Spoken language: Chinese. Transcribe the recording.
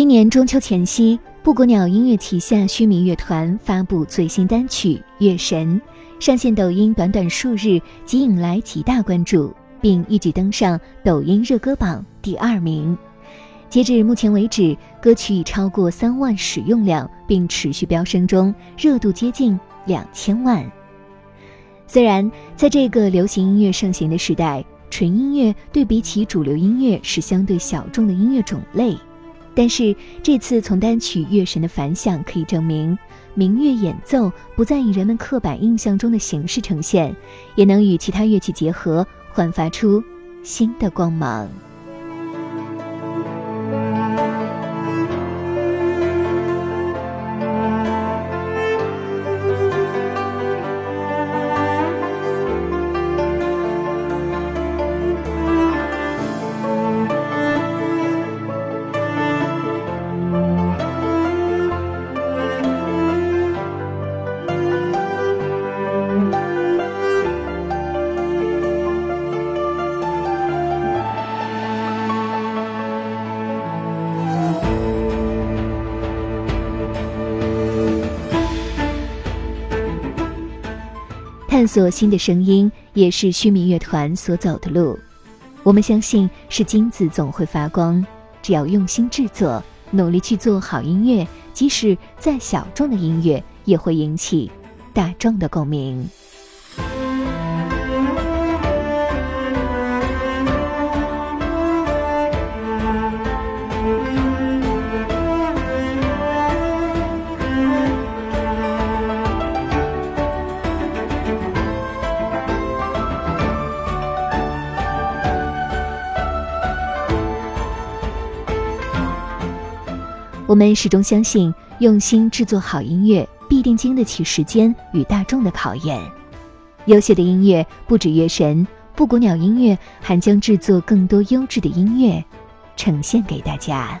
今年中秋前夕，布谷鸟音乐旗下须弥乐团发布最新单曲《月神》，上线抖音短短数日即引来极大关注，并一举登上抖音热歌榜第二名。截至目前为止，歌曲已超过三万使用量，并持续飙升中，热度接近两千万。虽然在这个流行音乐盛行的时代，纯音乐对比起主流音乐是相对小众的音乐种类。但是这次从单曲《月神》的反响可以证明，民乐演奏不再以人们刻板印象中的形式呈现，也能与其他乐器结合，焕发出新的光芒。探索新的声音，也是虚弥乐团所走的路。我们相信，是金子总会发光。只要用心制作，努力去做好音乐，即使再小众的音乐，也会引起大众的共鸣。我们始终相信，用心制作好音乐，必定经得起时间与大众的考验。优秀的音乐不止乐神，布谷鸟音乐还将制作更多优质的音乐，呈现给大家。